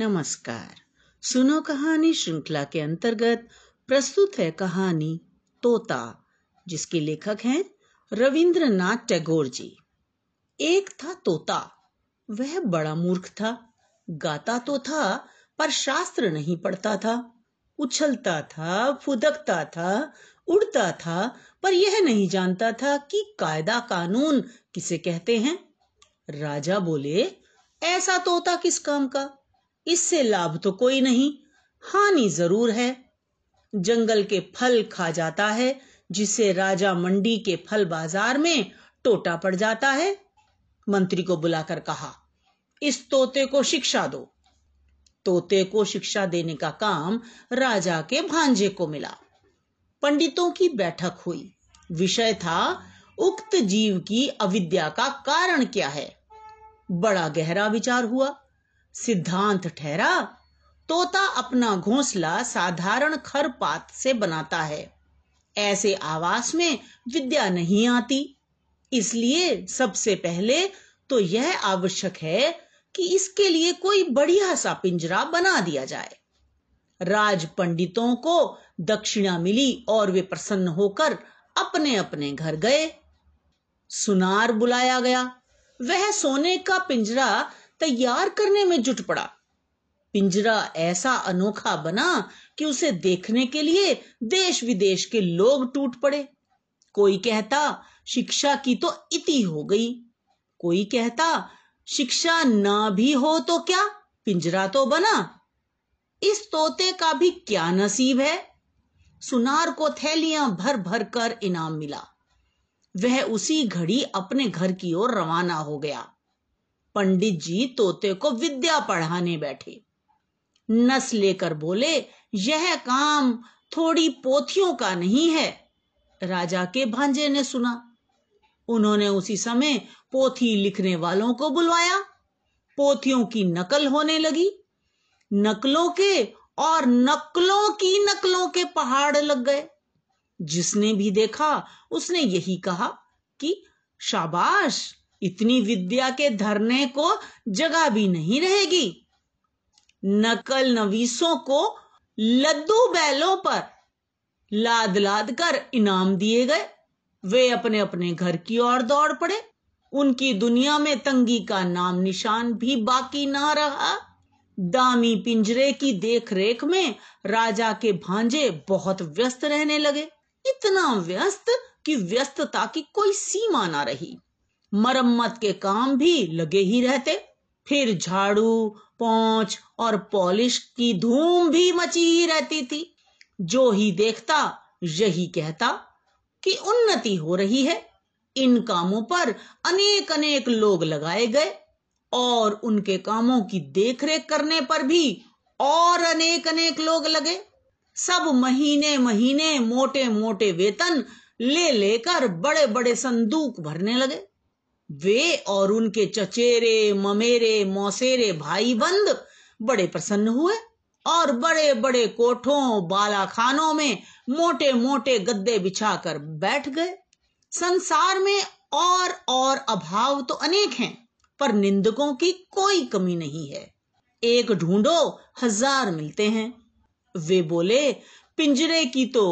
नमस्कार। सुनो कहानी श्रृंखला के अंतर्गत प्रस्तुत है कहानी तोता, जिसके लेखक हैं रविंद्रनाथ टैगोर जी। एक था तोता। वह बड़ा मूर्ख था। गाता तो था, पर शास्त्र नहीं पढ़ता था। उछलता था, फुदकता था, उड़ता था, पर यह नहीं जानता था कि कायदा कानून किसे कहते हैं। राजा बोले, ऐसा तोता किस काम का? इससे लाभ तो कोई नहीं। हानि ज़रूर है। जंगल के फल खा जाता है, जिससे राजा मंडी के फल बाज़ार में टोटा पड़ जाता है, मंत्री को बुलाकर कहा। इस तोते को शिक्षा दो। तोते को शिक्षा देने का काम राजा के भांजे को मिला। पंडितों की बैठक हुई। विषय था, उक्त जीव की अविद्या का कारण क्या है? बड़ा गहरा विचार हुआ। सिद्धांत ठहरा, तोता अपना घोंसला साधारण खरपात से बनाता है। ऐसे आवास में विद्या नहीं आती। इसलिए सबसे पहले तो यह आवश्यक है कि इसके लिए कोई बढ़िया सा पिंजरा बना दिया जाए। राज पंडितों को दक्षिणा मिली और वे प्रसन्न होकर अपने अपने घर गए। सुनार बुलाया गया। वह सोने का पिंजरा तैयार करने में जुट पड़ा। पिंजरा ऐसा अनोखा बना कि उसे देखने के लिए देश विदेश के लोग टूट पड़े। कोई कहता, शिक्षा की तो इति हो गई। कोई कहता, शिक्षा ना भी हो तो क्या? पिंजरा तो बना। इस तोते का भी क्या नसीब है? सुनार को थैलियाँ भर भर कर इनाम मिला। वह उसी घड़ी अपने घर की ओर रवाना हो गया। पंडित जी तोते को विद्या पढ़ाने बैठे। नस लेकर बोले, यह काम थोड़ी पोथियों का नहीं है। राजा के भांजे ने सुना। उन्होंने उसी समय पोथी लिखने वालों को बुलवाया। पोथियों की नकल होने लगी। नकलों के और नकलों की नकलों के पहाड़ लग गए। जिसने भी देखा, उसने यही कहा कि, शाबाश! इतनी विद्या के धरने को जगह भी नहीं रहेगी। नकल नवीसों को लद्दू बैलों पर लाद लाद कर इनाम दिए गए। वे अपने अपने घर की ओर दौड़ पड़े। उनकी दुनिया में तंगी का नाम निशान भी बाकी ना रहा। दामी पिंजरे की देखरेख में राजा के भांजे बहुत व्यस्त रहने लगे। इतना व्यस्त कि व्यस्तता की कोई सीमा ना रही। मरम्मत के काम भी लगे ही रहते। फिर झाड़ू पौच और पॉलिश की धूम भी मची ही रहती थी। जो ही देखता, यही कहता कि उन्नति हो रही है। इन कामों पर अनेक अनेक लोग लगाए गए और उनके कामों की देखरेख करने पर भी और अनेक अनेक लोग लगे। सब महीने महीने मोटे मोटे वेतन ले लेकर बड़े बड़े संदूक भरने लगे। वे और उनके चचेरे, ममेरे, मौसेरे भाई बंद बड़े प्रसन्न हुए और बड़े बड़े कोठों बाला खानों में मोटे मोटे गद्दे बिछाकर बैठ गए। संसार में और और अभाव तो अनेक हैं, पर निंदकों की कोई कमी नहीं है। एक ढूंढो, हज़ार मिलते हैं। वे बोले, पिंजरे की तो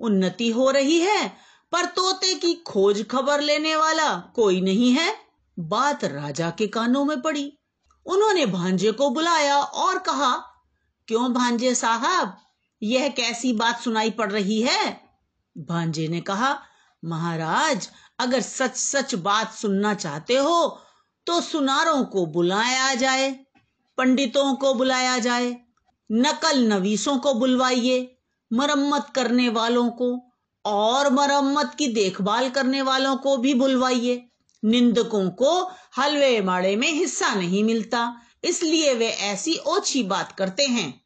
उन्नति हो रही है पर तोते की खोज खबर लेने वाला कोई नहीं है। बात राजा के कानों में पड़ी। उन्होंने भांजे को बुलाया और कहा, क्यों भांजे साहब, यह कैसी बात सुनाई पड़ रही है? भांजे ने कहा, महाराज, अगर सच सच बात सुनना चाहते हो तो सुनारों को बुलाया जाए, पंडितों को बुलाया जाए, नकल नवीसों को बुलवाइए, मरम्मत करने वालों को और मरम्मत की देखभाल करने वालों को भी बुलवाइए। निंदकों को हलवे माड़े में हिस्सा नहीं मिलता, इसलिए वे ऐसी ओछी बात करते हैं।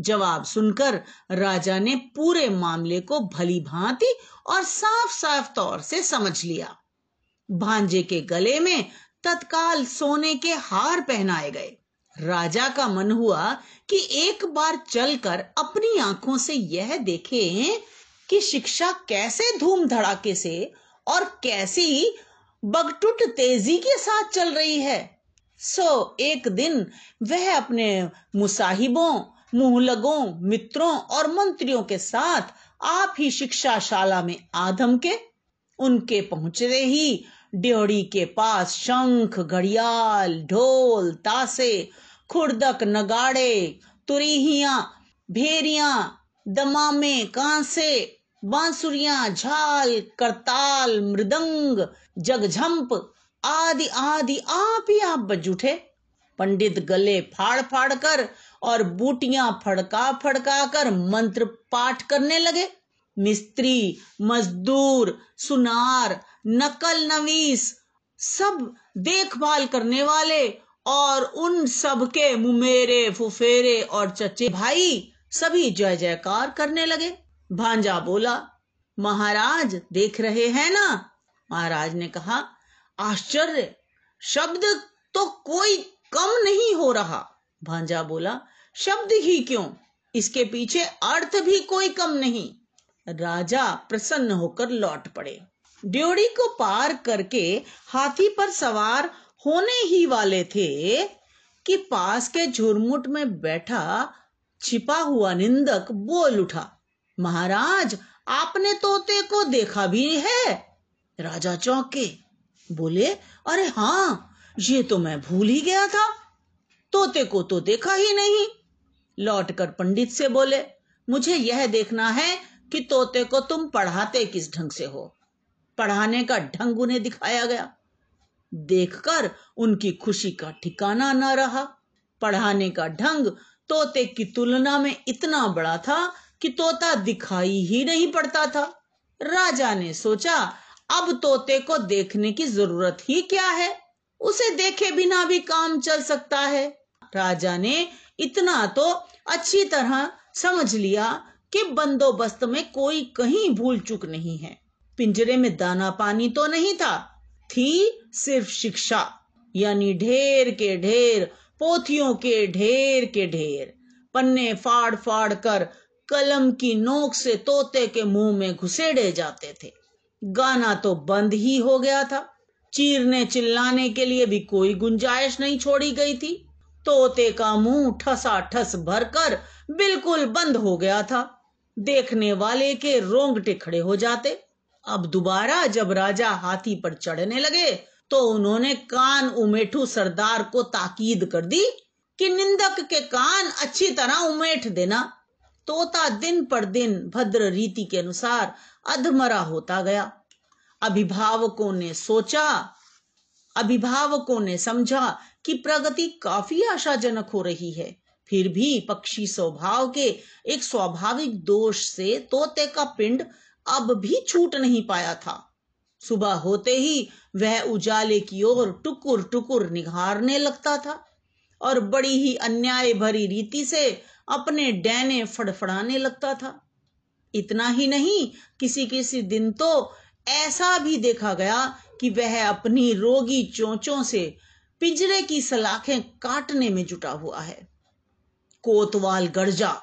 जवाब सुनकर राजा ने पूरे मामले को भली भांति और साफ़ साफ़ तौर से समझ लिया। भांजे के गले में तत्काल सोने के हार पहनाए गए। राजा का मन हुआ कि एक बार चलकर अपनी आँखों से यह देखें कि शिक्षा कैसे धूम धड़ाके से और कैसी बगटुट तेज़ी के साथ चल रही है। सो, एक दिन वह अपने मुसाहिबों, मुहलगों, मित्रों और मंत्रियों के साथ आप ही शिक्षाशाला में आधम के, उनके पहुँचते ही ड्योड़ी के पास शंख, घड़ियाल, ढोल तासे खुर्दक, नगाड़े, तुरीहिया, भेरिया दमामे कांसे बांसुरिया झाल, करताल, मृदंग, जगझंप आदि आदि आप ही आप बज उठे। पंडित गले फाड़ फाड़ कर और बूटियाँ फड़का फड़का कर मंत्र पाठ करने लगे। मिस्त्री, मजदूर, सुनार, नकल नवीस, सब देखभाल करने वाले और उन सब के मुमेरे फुफेरे और चचे भाई सभी जय जयकार करने लगे। भांजा बोला, महाराज, देख रहे हैं ना? महाराज ने कहा, आश्चर्य, शब्द तो कोई कम नहीं हो रहा। भांजा बोला, शब्द ही क्यों? इसके पीछे अर्थ भी कोई कम नहीं। राजा प्रसन्न होकर लौट पड़े। ड्योड़ी को पार करके हाथी पर सवार होने ही वाले थे कि पास के झुरमुट में बैठा छिपा हुआ निंदक बोल उठा, महाराज, आपने तोते को देखा भी है? राजा चौंके, बोले, अरे हाँ ये तो मैं भूल ही गया था, तोते को तो देखा ही नहीं। लौटकर पंडित से बोले, मुझे यह देखना है कि तोते को तुम पढ़ाते किस ढंग से हो? पढ़ाने का ढंग उन्हें दिखाया गया। देखकर उनकी खुशी का ठिकाना न रहा। पढ़ाने का ढंग तोते की तुलना में इतना बड़ा था कि तोता दिखाई ही नहीं पड़ता था। राजा ने सोचा, अब तोते को देखने की ज़रूरत ही क्या है? उसे देखे बिना भी काम चल सकता है। राजा ने इतना तो अच्छी तरह समझ लिया कि बंदोबस्त में कोई कहीं भूल चुक नहीं है। पिंजरे में दाना पानी तो नहीं था, थी सिर्फ़ शिक्षा, यानी ढेर के ढेर पोथियों के ढेर के ढेर, पन्ने फाड़ फाड़ कर कलम की नोक से तोते के मुँह में घुसेड़े जाते थे। गाना तो बंद ही हो गया था। चीरने चिल्लाने के लिए भी कोई गुंजाइश नहीं छोड़ी गई थी। तोते का मुँह ठसा ठस भरकर बिल्कुल बंद हो गया था। देखने वाले के रोंगटे खड़े हो जाते। अब दोबारा जब राजा हाथी पर चढ़ने लगे तो उन्होंने कान उमेठू सरदार को ताकीद कर दी कि निंदक के कान अच्छी तरह उमेठ देना। तोता दिन पर दिन भद्र रीति के अनुसार अधमरा होता गया। अभिभावकों ने सोचा, अभिभावकों ने समझा कि प्रगति काफ़ी आशाजनक हो रही है। फिर भी पक्षी स्वभाव के एक स्वाभाविक दोष से तोते का पिंड अब भी छूट नहीं पाया था। सुबह होते ही वह उजाले की ओर टुकुर टुकुर निहारने लगता था और बड़ी ही अन्याय भरी रीति से अपने डैने फड़फड़ाने लगता था। इतना ही नहीं, किसी किसी दिन तो ऐसा भी देखा गया कि वह अपनी रोगी चोंचों से पिंजरे की सलाखें काटने में जुटा हुआ है। कोतवाल गर्जा,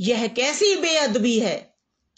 यह कैसी बेअदबी है?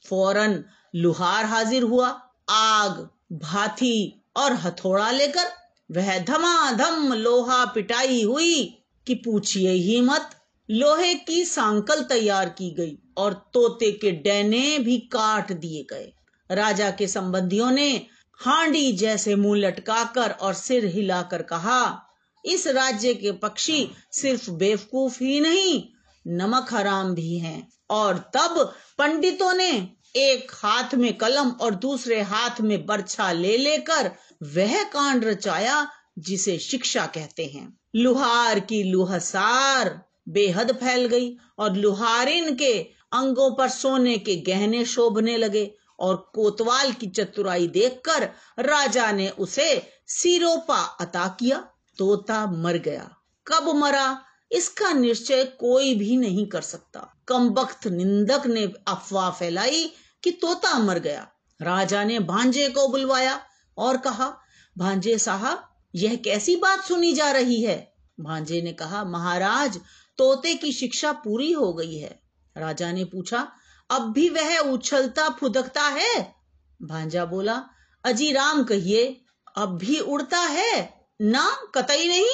फ़ौरन लुहार हाजिर हुआ, आग भाथी और हथौड़ा लेकर वह धमाधम लोहा पिटाई हुई कि पूछिए ही मत। लोहे की सांकल तैयार की गई और तोते के डैने भी काट दिए गए। राजा के संबंधियों ने हांडी जैसे मुँह लटकाकर और सिर हिलाकर कहा, इस राज्य के पक्षी सिर्फ़ बेवकूफ़ ही नहीं, नमक हराम भी हैं। और तब पंडितों ने एक हाथ में कलम और दूसरे हाथ में बर्छा ले लेकर वह कांड रचाया जिसे शिक्षा कहते हैं। लुहार की लुहसार बेहद फैल गई और लुहारिन के अंगों पर सोने के गहने शोभने लगे और कोतवाल की चतुराई देखकर राजा ने उसे सिरोपा अता किया, तोता मर गया। कब मरा? इसका निश्चय कोई भी नहीं कर सकता। कम वक्त निंदक ने अफवाह फैलाई कि तोता मर गया। राजा ने भांजे को बुलवाया और कहा, भांजे साहब, यह कैसी बात सुनी जा रही है? भांजे ने कहा, महाराज, तोते की शिक्षा पूरी हो गई है। राजा ने पूछा, अब भी वह उछलता फुदकता है? भांजा बोला, अजी राम कहिए, अब भी उड़ता है? ना कतई नहीं,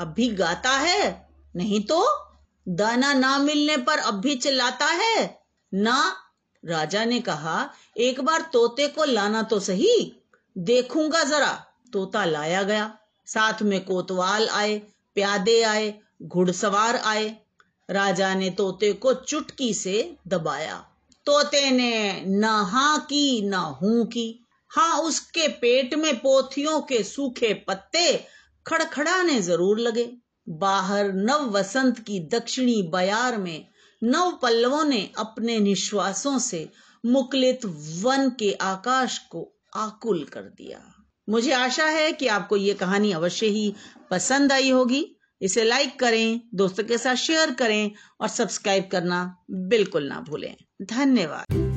अब भी गाता है? नहीं तो दाना ना मिलने पर अब भी चिल्लाता है। ना, राजा ने कहा, एक बार तोते को लाना तो सही, देखूँगा जरा। तोता लाया गया। साथ में कोतवाल आए, प्यादे आए, घुड़सवार आए। राजा ने तोते को चुटकी से दबाया। तोते ने न हा की, न हूँ की। हाँ उसके पेट में पोथियों के सूखे पत्ते खड़खड़ाने ज़रूर लगे। बाहर नव वसंत की दक्षिणी बयार में नव पल्लवों ने अपने निश्वासों से मुकलित वन के आकाश को आकुल कर दिया। मुझे आशा है कि आपको ये कहानी अवश्य ही पसंद आई होगी। इसे लाइक करें, दोस्तों के साथ शेयर करें और सब्सक्राइब करना बिल्कुल ना भूलें। धन्यवाद।